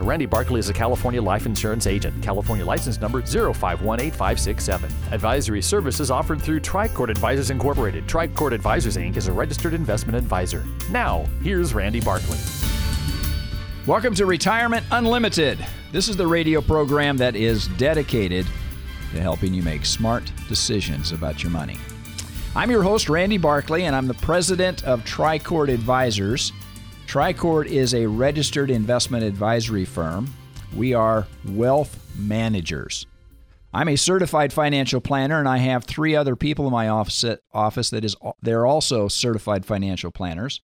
Randy Barkley is a California life insurance agent. California license number 0518567. Advisory services offered through Tricord Advisors Incorporated. Tricord Advisors Inc. is a registered investment advisor. Now, here's Randy Barkley. Welcome to Retirement Unlimited. This is the radio program that is dedicated to helping you make smart decisions about your money. I'm your host, Randy Barkley, and I'm the president of Tricord Advisors. Tricord is a registered investment advisory firm. We are wealth managers. I'm a certified financial planner, and I have three other people in my office, office that is they're also certified financial planners.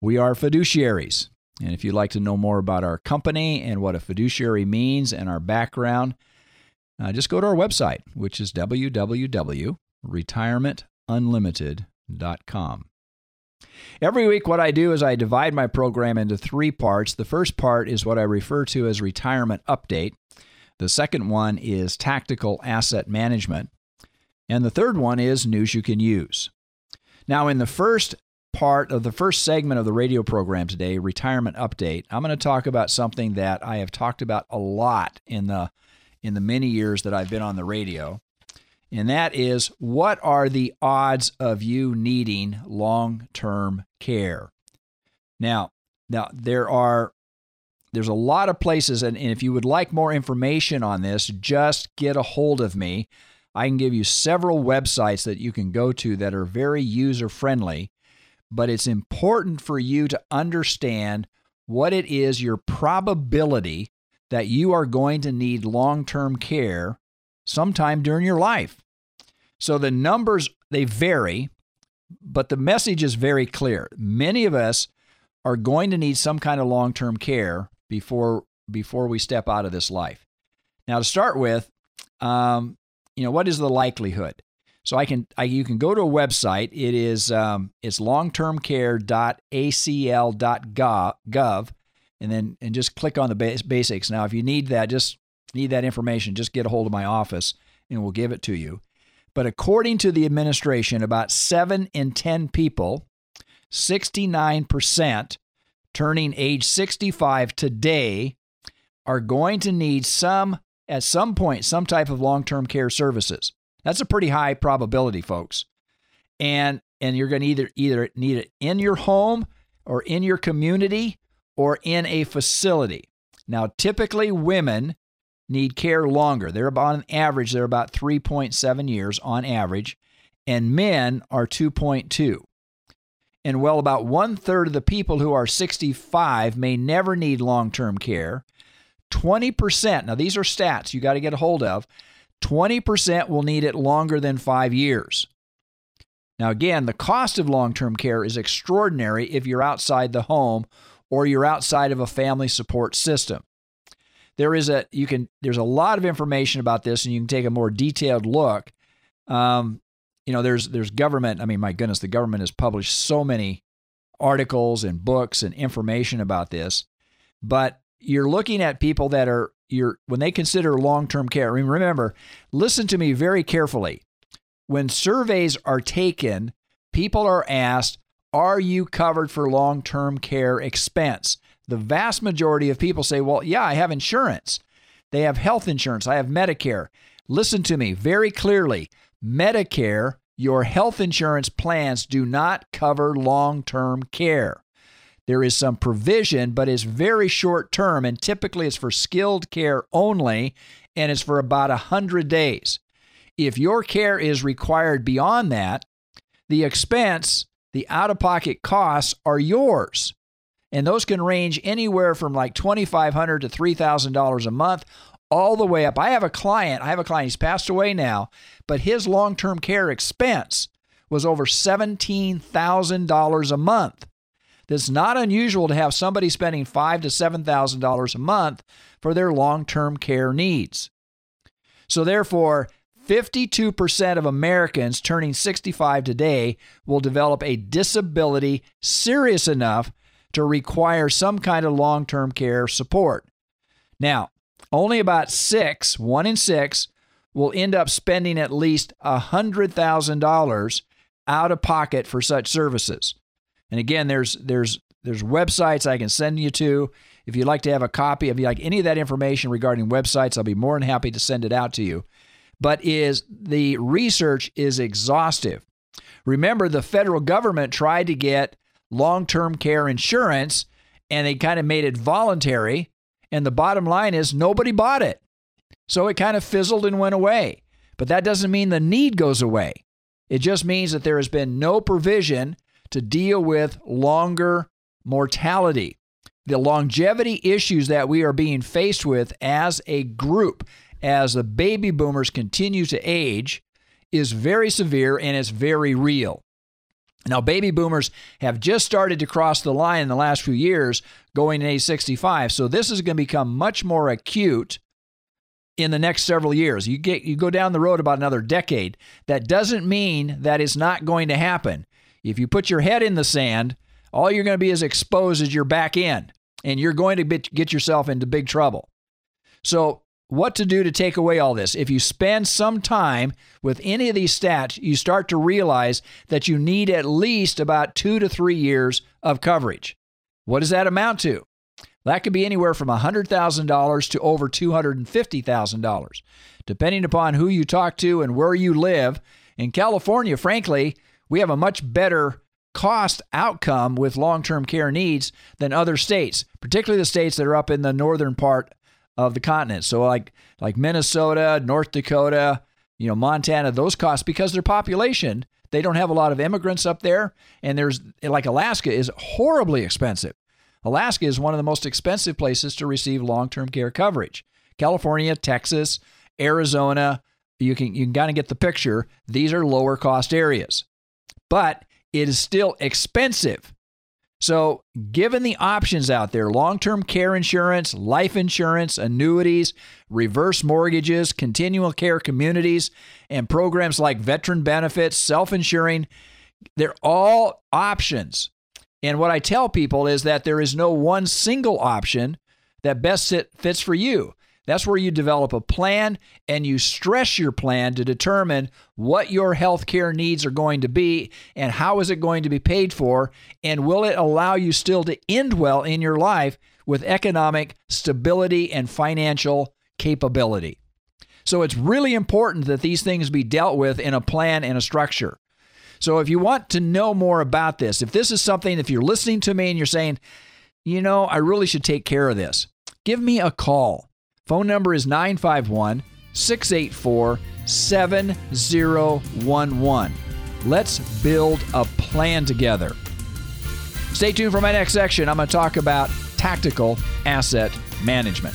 We are fiduciaries. And if you'd like to know more about our company and what a fiduciary means and our background, uh, just go to our website, which is www.retirementunlimited.com. Every week, what I do is I divide my program into three parts. The first part is what I refer to as retirement update. The second one is tactical asset management. And the third one is news you can use. Now, in the first part of the first segment of the radio program today, Retirement Update, I'm going to talk about something that I have talked about a lot in the in the many years that I've been on the radio. And that is what are the odds of you needing long-term care? Now, now there are there's a lot of places and, and if you would like more information on this, just get a hold of me. I can give you several websites that you can go to that are very user friendly but it's important for you to understand what it is your probability that you are going to need long term care sometime during your life. So the numbers, they vary, but the message is very clear. Many of us are going to need some kind of long term care before, before we step out of this life. Now, to start with, um, you know, what is the likelihood? So I can I, you can go to a website. It is um, it's longtermcare.acl.gov, and then and just click on the basics. Now, if you need that, just need that information, just get a hold of my office, and we'll give it to you. But according to the administration, about seven in ten people, sixty nine percent, turning age sixty five today, are going to need some at some point some type of long term care services. That's a pretty high probability, folks. And and you're going to either either need it in your home or in your community or in a facility. Now, typically women need care longer. They're about on average, they're about 3.7 years on average, and men are 2.2. And well, about one third of the people who are 65 may never need long term care. 20%, now these are stats you got to get a hold of. 20% will need it longer than five years. Now, again, the cost of long term care is extraordinary if you're outside the home or you're outside of a family support system. There is a you can there's a lot of information about this, and you can take a more detailed look. Um, you know, there's there's government. I mean, my goodness, the government has published so many articles and books and information about this, but you're looking at people that are you're when they consider long-term care. I mean, Remember, listen to me very carefully. When surveys are taken, people are asked, "Are you covered for long-term care expense?" The vast majority of people say, "Well, yeah, I have insurance. They have health insurance. I have Medicare." Listen to me very clearly. Medicare, your health insurance plans do not cover long-term care. There is some provision, but it's very short term, and typically it's for skilled care only, and it's for about 100 days. If your care is required beyond that, the expense, the out of pocket costs are yours. And those can range anywhere from like $2,500 to $3,000 a month, all the way up. I have a client, I have a client, he's passed away now, but his long term care expense was over $17,000 a month. it's not unusual to have somebody spending five to seven thousand dollars a month for their long-term care needs. So therefore, 52% of Americans turning 65 today will develop a disability serious enough to require some kind of long term care support. Now, only about six, one in six, will end up spending at least $100,000 out of pocket for such services. And again, there's there's there's websites I can send you to. If you'd like to have a copy, if you like any of that information regarding websites, I'll be more than happy to send it out to you. But is the research is exhaustive. Remember, the federal government tried to get long-term care insurance and they kind of made it voluntary. And the bottom line is nobody bought it. So it kind of fizzled and went away. But that doesn't mean the need goes away. It just means that there has been no provision to deal with longer mortality. The longevity issues that we are being faced with as a group, as the baby boomers continue to age, is very severe and it's very real. Now, baby boomers have just started to cross the line in the last few years going to age 65. So this is going to become much more acute in the next several years. You get you go down the road about another decade. That doesn't mean that it's not going to happen. If you put your head in the sand, all you're going to be as exposed as your back end, and you're going to get yourself into big trouble. So, what to do to take away all this? If you spend some time with any of these stats, you start to realize that you need at least about two to three years of coverage. What does that amount to? That could be anywhere from $100,000 to over $250,000, depending upon who you talk to and where you live. In California, frankly, we have a much better cost outcome with long term care needs than other states, particularly the states that are up in the northern part of the continent. So, like, like Minnesota, North Dakota, you know, Montana, those costs because their population, they don't have a lot of immigrants up there. And there's like Alaska is horribly expensive. Alaska is one of the most expensive places to receive long-term care coverage. California, Texas, Arizona, you can you can kind of get the picture. These are lower cost areas. But it is still expensive. So, given the options out there long term care insurance, life insurance, annuities, reverse mortgages, continual care communities, and programs like veteran benefits, self insuring, they're all options and what I tell people is that there is no one single option that best fits for you. That's where you develop a plan and you stress your plan to determine what your health care needs are going to be and how is it going to be paid for and will it allow you still to end well in your life with economic stability and financial capability. So it's really important that these things be dealt with in a plan and a structure. So if you want to know more about this, if this is something, if you're listening to me and you're saying, you know, I really should take care of this, give me a call. Phone number is 951 684 7011. Let's build a plan together. Stay tuned for my next section. I'm going to talk about tactical asset management.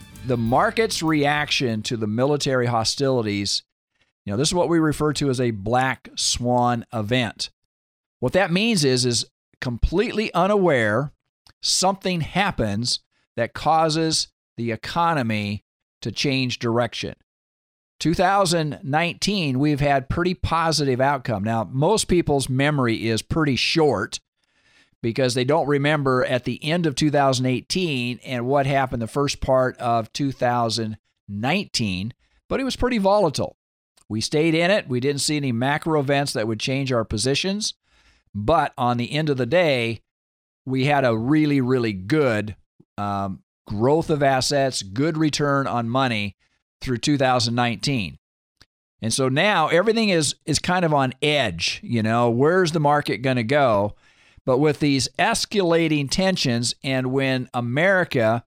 the market's reaction to the military hostilities, you know, this is what we refer to as a black swan event. What that means is is completely unaware something happens that causes the economy to change direction. 2019, we've had pretty positive outcome. Now, most people's memory is pretty short because they don't remember at the end of 2018 and what happened the first part of 2019, but it was pretty volatile. We stayed in it. We didn't see any macro events that would change our positions. But on the end of the day, we had a really, really good um, growth of assets, good return on money through 2019. And so now everything is is kind of on edge, you know, where's the market going to go? But with these escalating tensions and when America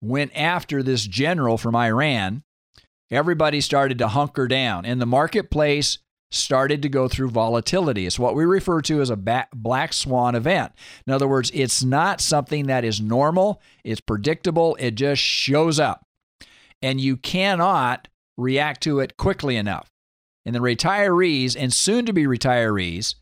went after this general from Iran, everybody started to hunker down and the marketplace started to go through volatility. It's what we refer to as a black swan event. In other words, it's not something that is normal, it's predictable, it just shows up. And you cannot react to it quickly enough. And the retirees and soon to be retirees,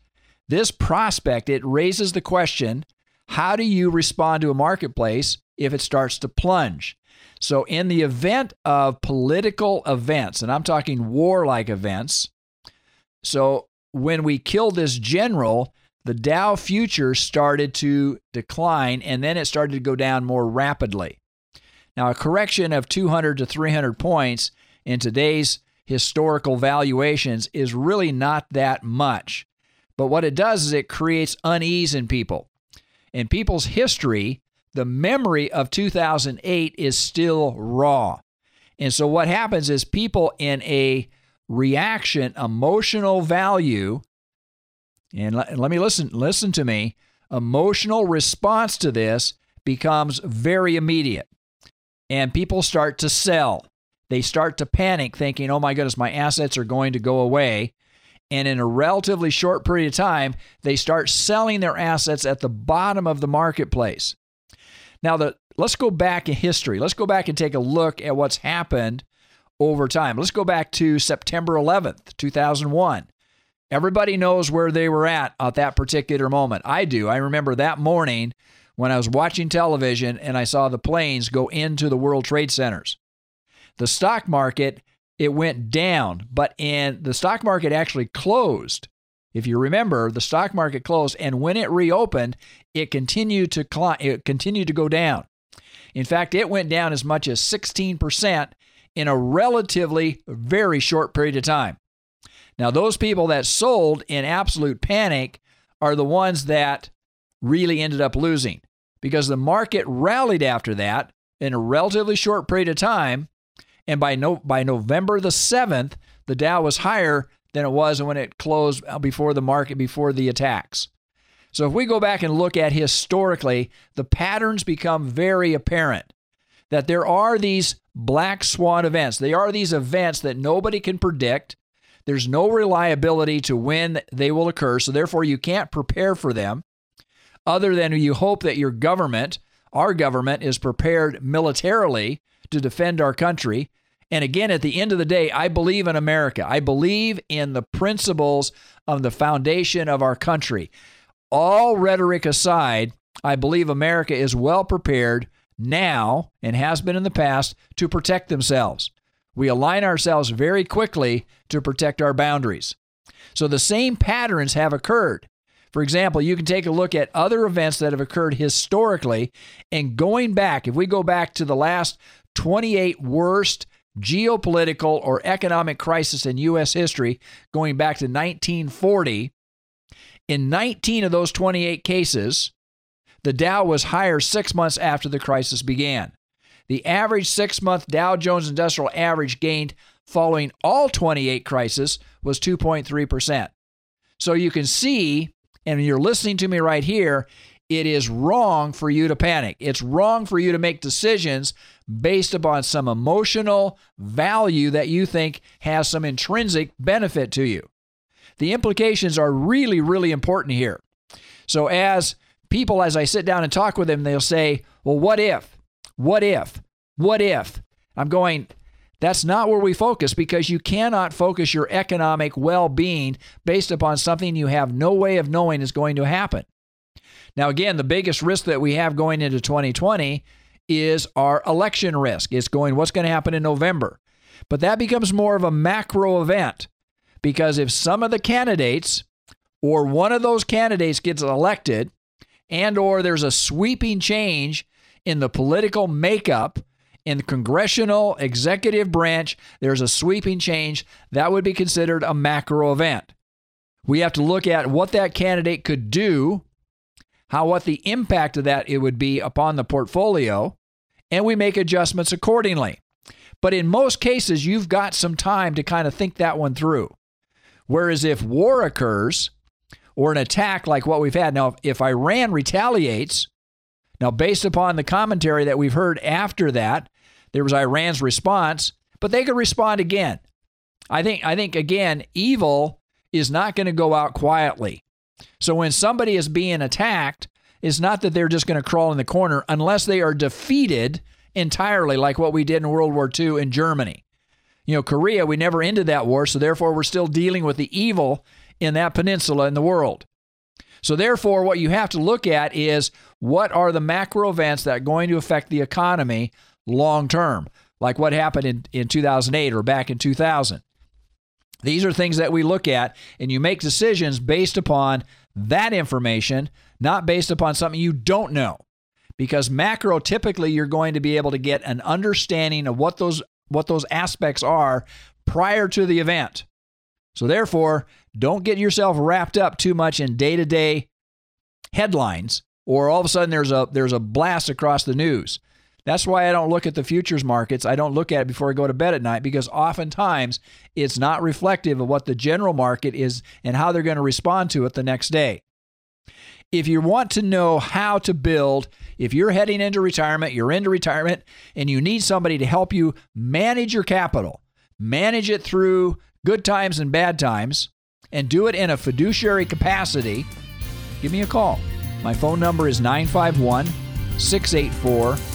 this prospect it raises the question, how do you respond to a marketplace if it starts to plunge? So in the event of political events, and I'm talking warlike events, so when we killed this general, the Dow future started to decline and then it started to go down more rapidly. Now, a correction of 200 to 300 points in today's historical valuations is really not that much. But what it does is it creates unease in people. In people's history, the memory of 2008 is still raw. And so what happens is people in a reaction, emotional value, and let, let me listen, listen to me, emotional response to this becomes very immediate. And people start to sell. They start to panic, thinking, oh my goodness, my assets are going to go away. And in a relatively short period of time, they start selling their assets at the bottom of the marketplace. Now, the, let's go back in history. Let's go back and take a look at what's happened over time. Let's go back to September 11th, 2001. Everybody knows where they were at at that particular moment. I do. I remember that morning when I was watching television and I saw the planes go into the World Trade Centers. The stock market, it went down, but in the stock market actually closed. If you remember, the stock market closed and when it reopened, it continued to climb, it continued to go down. In fact, it went down as much as 16% in a relatively very short period of time. Now, those people that sold in absolute panic are the ones that really ended up losing because the market rallied after that in a relatively short period of time. And by, no, by November the 7th, the Dow was higher than it was when it closed before the market, before the attacks. So if we go back and look at historically, the patterns become very apparent that there are these black swan events. They are these events that nobody can predict. There's no reliability to when they will occur, so therefore you can't prepare for them other than you hope that your government, our government, is prepared militarily to defend our country. And again, at the end of the day, I believe in America. I believe in the principles of the foundation of our country. All rhetoric aside, I believe America is well prepared now and has been in the past to protect themselves. We align ourselves very quickly to protect our boundaries. So the same patterns have occurred. For example, you can take a look at other events that have occurred historically and going back, if we go back to the last 28 worst geopolitical or economic crisis in U.S. history, going back to 1940, in 19 of those 28 cases, the Dow was higher six months after the crisis began. The average six month Dow Jones Industrial Average gained following all 28 crises was 2.3%. So you can see, and you're listening to me right here, it is wrong for you to panic. It's wrong for you to make decisions based upon some emotional value that you think has some intrinsic benefit to you. The implications are really, really important here. So, as people, as I sit down and talk with them, they'll say, Well, what if? What if? What if? I'm going, that's not where we focus because you cannot focus your economic well being based upon something you have no way of knowing is going to happen. Now, again, the biggest risk that we have going into 2020 is our election risk. It's going, what's going to happen in November? But that becomes more of a macro event because if some of the candidates or one of those candidates gets elected and or there's a sweeping change in the political makeup in the congressional executive branch, there's a sweeping change, that would be considered a macro event. We have to look at what that candidate could do, how what the impact of that it would be upon the portfolio, and we make adjustments accordingly. But in most cases, you've got some time to kind of think that one through. Whereas if war occurs or an attack like what we've had, now if Iran retaliates, now based upon the commentary that we've heard after that, there was Iran's response, but they could respond again. I think I think again, evil is not going to go out quietly. So when somebody is being attacked, it's not that they're just going to crawl in the corner unless they are defeated entirely, like what we did in World War II in Germany. You know, Korea, we never ended that war, so therefore we're still dealing with the evil in that peninsula in the world. So therefore, what you have to look at is what are the macro events that are going to affect the economy long term, like what happened in, in 2008 or back in 2000. These are things that we look at, and you make decisions based upon that information, not based upon something you don't know. Because macro, typically, you're going to be able to get an understanding of what those what those aspects are prior to the event. So therefore, don't get yourself wrapped up too much in day-to-day headlines, or all of a sudden there's a there's a blast across the news. That's why I don't look at the futures markets. I don't look at it before I go to bed at night because oftentimes it's not reflective of what the general market is and how they're going to respond to it the next day. If you want to know how to build, if you're heading into retirement, you're into retirement, and you need somebody to help you manage your capital, manage it through good times and bad times, and do it in a fiduciary capacity, give me a call. My phone number is 951 684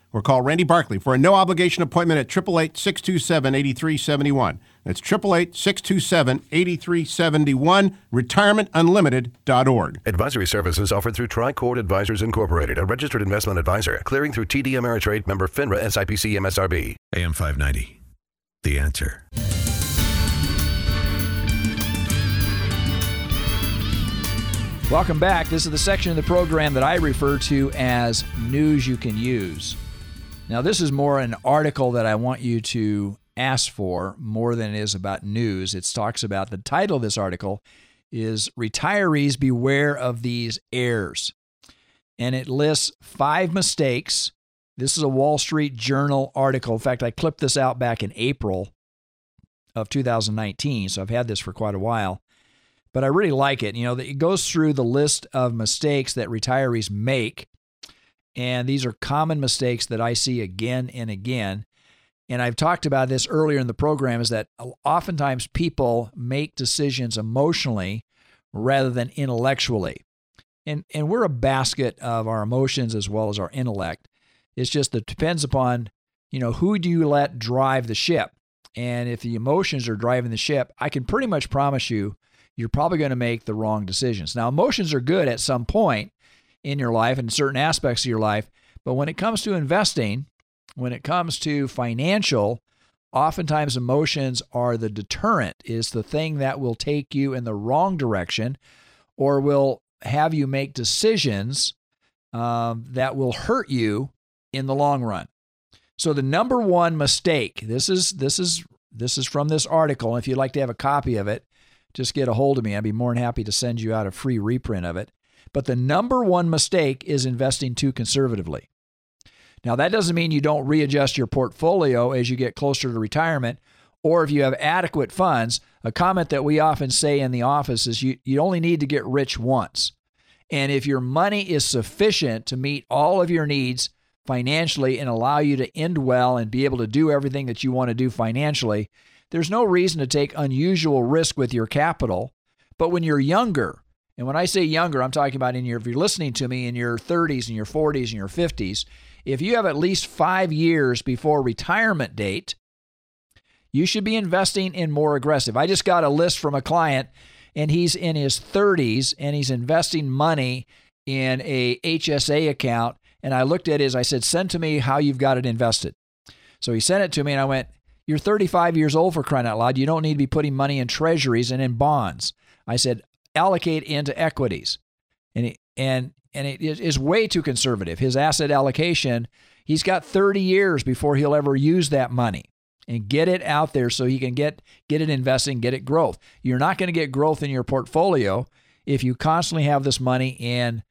or call Randy Barkley for a no obligation appointment at 888 627 8371. That's 888 627 8371, retirementunlimited.org. Advisory services offered through Tricord Advisors Incorporated, a registered investment advisor, clearing through TD Ameritrade member FINRA SIPC MSRB. AM 590. The answer. Welcome back. This is the section of the program that I refer to as News You Can Use. Now, this is more an article that I want you to ask for more than it is about news. It talks about the title of this article is Retirees Beware of These Errors. And it lists five mistakes. This is a Wall Street Journal article. In fact, I clipped this out back in April of 2019, so I've had this for quite a while. But I really like it. You know, it goes through the list of mistakes that retirees make and these are common mistakes that I see again and again. And I've talked about this earlier in the program is that oftentimes people make decisions emotionally rather than intellectually. And, and we're a basket of our emotions as well as our intellect. It's just that it depends upon, you know, who do you let drive the ship? And if the emotions are driving the ship, I can pretty much promise you, you're probably going to make the wrong decisions. Now, emotions are good at some point, in your life and certain aspects of your life. But when it comes to investing, when it comes to financial, oftentimes emotions are the deterrent, is the thing that will take you in the wrong direction or will have you make decisions um, that will hurt you in the long run. So the number one mistake, this is this is this is from this article. If you'd like to have a copy of it, just get a hold of me. I'd be more than happy to send you out a free reprint of it. But the number one mistake is investing too conservatively. Now, that doesn't mean you don't readjust your portfolio as you get closer to retirement or if you have adequate funds. A comment that we often say in the office is you, you only need to get rich once. And if your money is sufficient to meet all of your needs financially and allow you to end well and be able to do everything that you want to do financially, there's no reason to take unusual risk with your capital. But when you're younger, and when I say younger, I'm talking about in your, if you're listening to me in your 30s and your 40s and your 50s, if you have at least five years before retirement date, you should be investing in more aggressive. I just got a list from a client and he's in his 30s and he's investing money in a HSA account. And I looked at his, I said, send to me how you've got it invested. So he sent it to me and I went, You're 35 years old for crying out loud. You don't need to be putting money in treasuries and in bonds. I said, allocate into equities. And he, and and it is way too conservative. His asset allocation, he's got 30 years before he'll ever use that money and get it out there so he can get get it investing, get it growth. You're not going to get growth in your portfolio if you constantly have this money in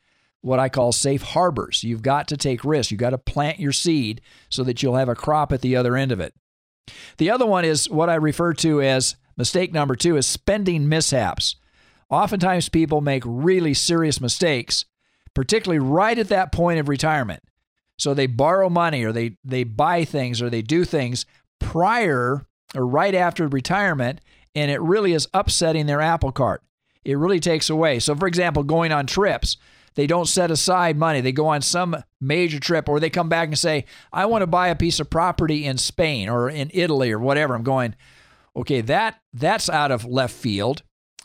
what I call safe harbors. You've got to take risks. You've got to plant your seed so that you'll have a crop at the other end of it. The other one is what I refer to as mistake number 2 is spending mishaps. Oftentimes people make really serious mistakes, particularly right at that point of retirement. So they borrow money or they they buy things or they do things prior or right after retirement, and it really is upsetting their apple cart. It really takes away. So, for example, going on trips, they don't set aside money. They go on some major trip or they come back and say, I want to buy a piece of property in Spain or in Italy or whatever. I'm going, okay, that that's out of left field.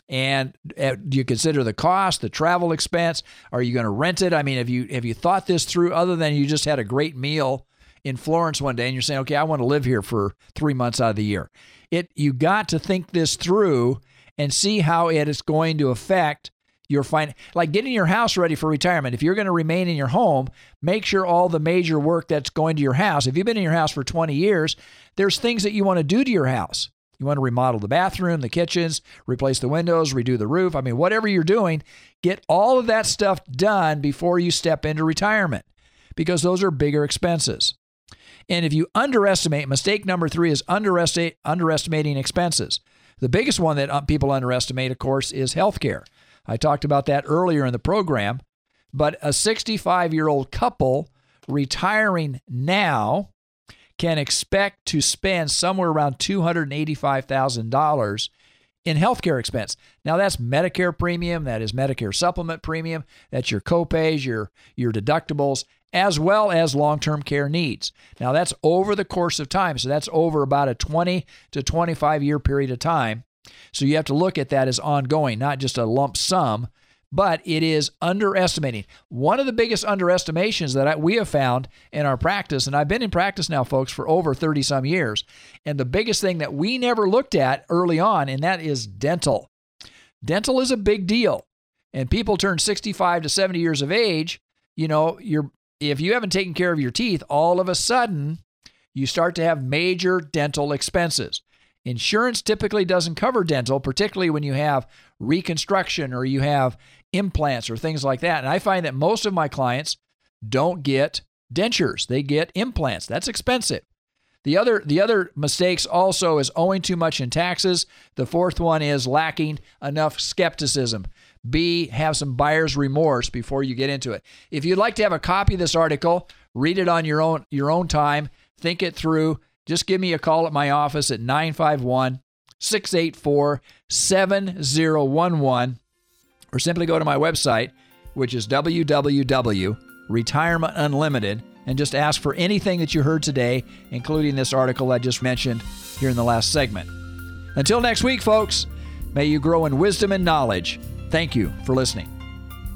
And uh, do you consider the cost, the travel expense? Are you going to rent it? I mean, have you have you thought this through other than you just had a great meal in Florence one day and you're saying, okay, I want to live here for three months out of the year. It you got to think this through and see how it is going to affect your fin like getting your house ready for retirement. If you're going to remain in your home, make sure all the major work that's going to your house. If you've been in your house for 20 years, there's things that you want to do to your house. You want to remodel the bathroom, the kitchens, replace the windows, redo the roof. I mean, whatever you're doing, get all of that stuff done before you step into retirement because those are bigger expenses. And if you underestimate, mistake number three is underestimate, underestimating expenses. The biggest one that uh, people underestimate, of course, is healthcare. I talked about that earlier in the program. But a 65 year old couple retiring now can expect to spend somewhere around $285,000 in healthcare expense. Now that's Medicare premium, that is Medicare supplement premium, that's your copays, your your deductibles, as well as long-term care needs. Now that's over the course of time. So that's over about a 20 to 25 year period of time. So you have to look at that as ongoing, not just a lump sum, but it is underestimating. One of the biggest underestimations that I, we have found in our practice, and I've been in practice now, folks, for over 30 some years, and the biggest thing that we never looked at early on, and that is dental. Dental is a big deal. And people turn 65 to 70 years of age, you know, you're if you haven't taken care of your teeth, all of a sudden you start to have major dental expenses. Insurance typically doesn't cover dental, particularly when you have reconstruction or you have implants or things like that. And I find that most of my clients don't get dentures, they get implants. That's expensive. The other the other mistakes also is owing too much in taxes. The fourth one is lacking enough skepticism. B, have some buyer's remorse before you get into it. If you'd like to have a copy of this article, read it on your own your own time, think it through. Just give me a call at my office at 951 684 7011 or simply go to my website, which is www.retirementunlimited, and just ask for anything that you heard today, including this article I just mentioned here in the last segment. Until next week, folks, may you grow in wisdom and knowledge. Thank you for listening.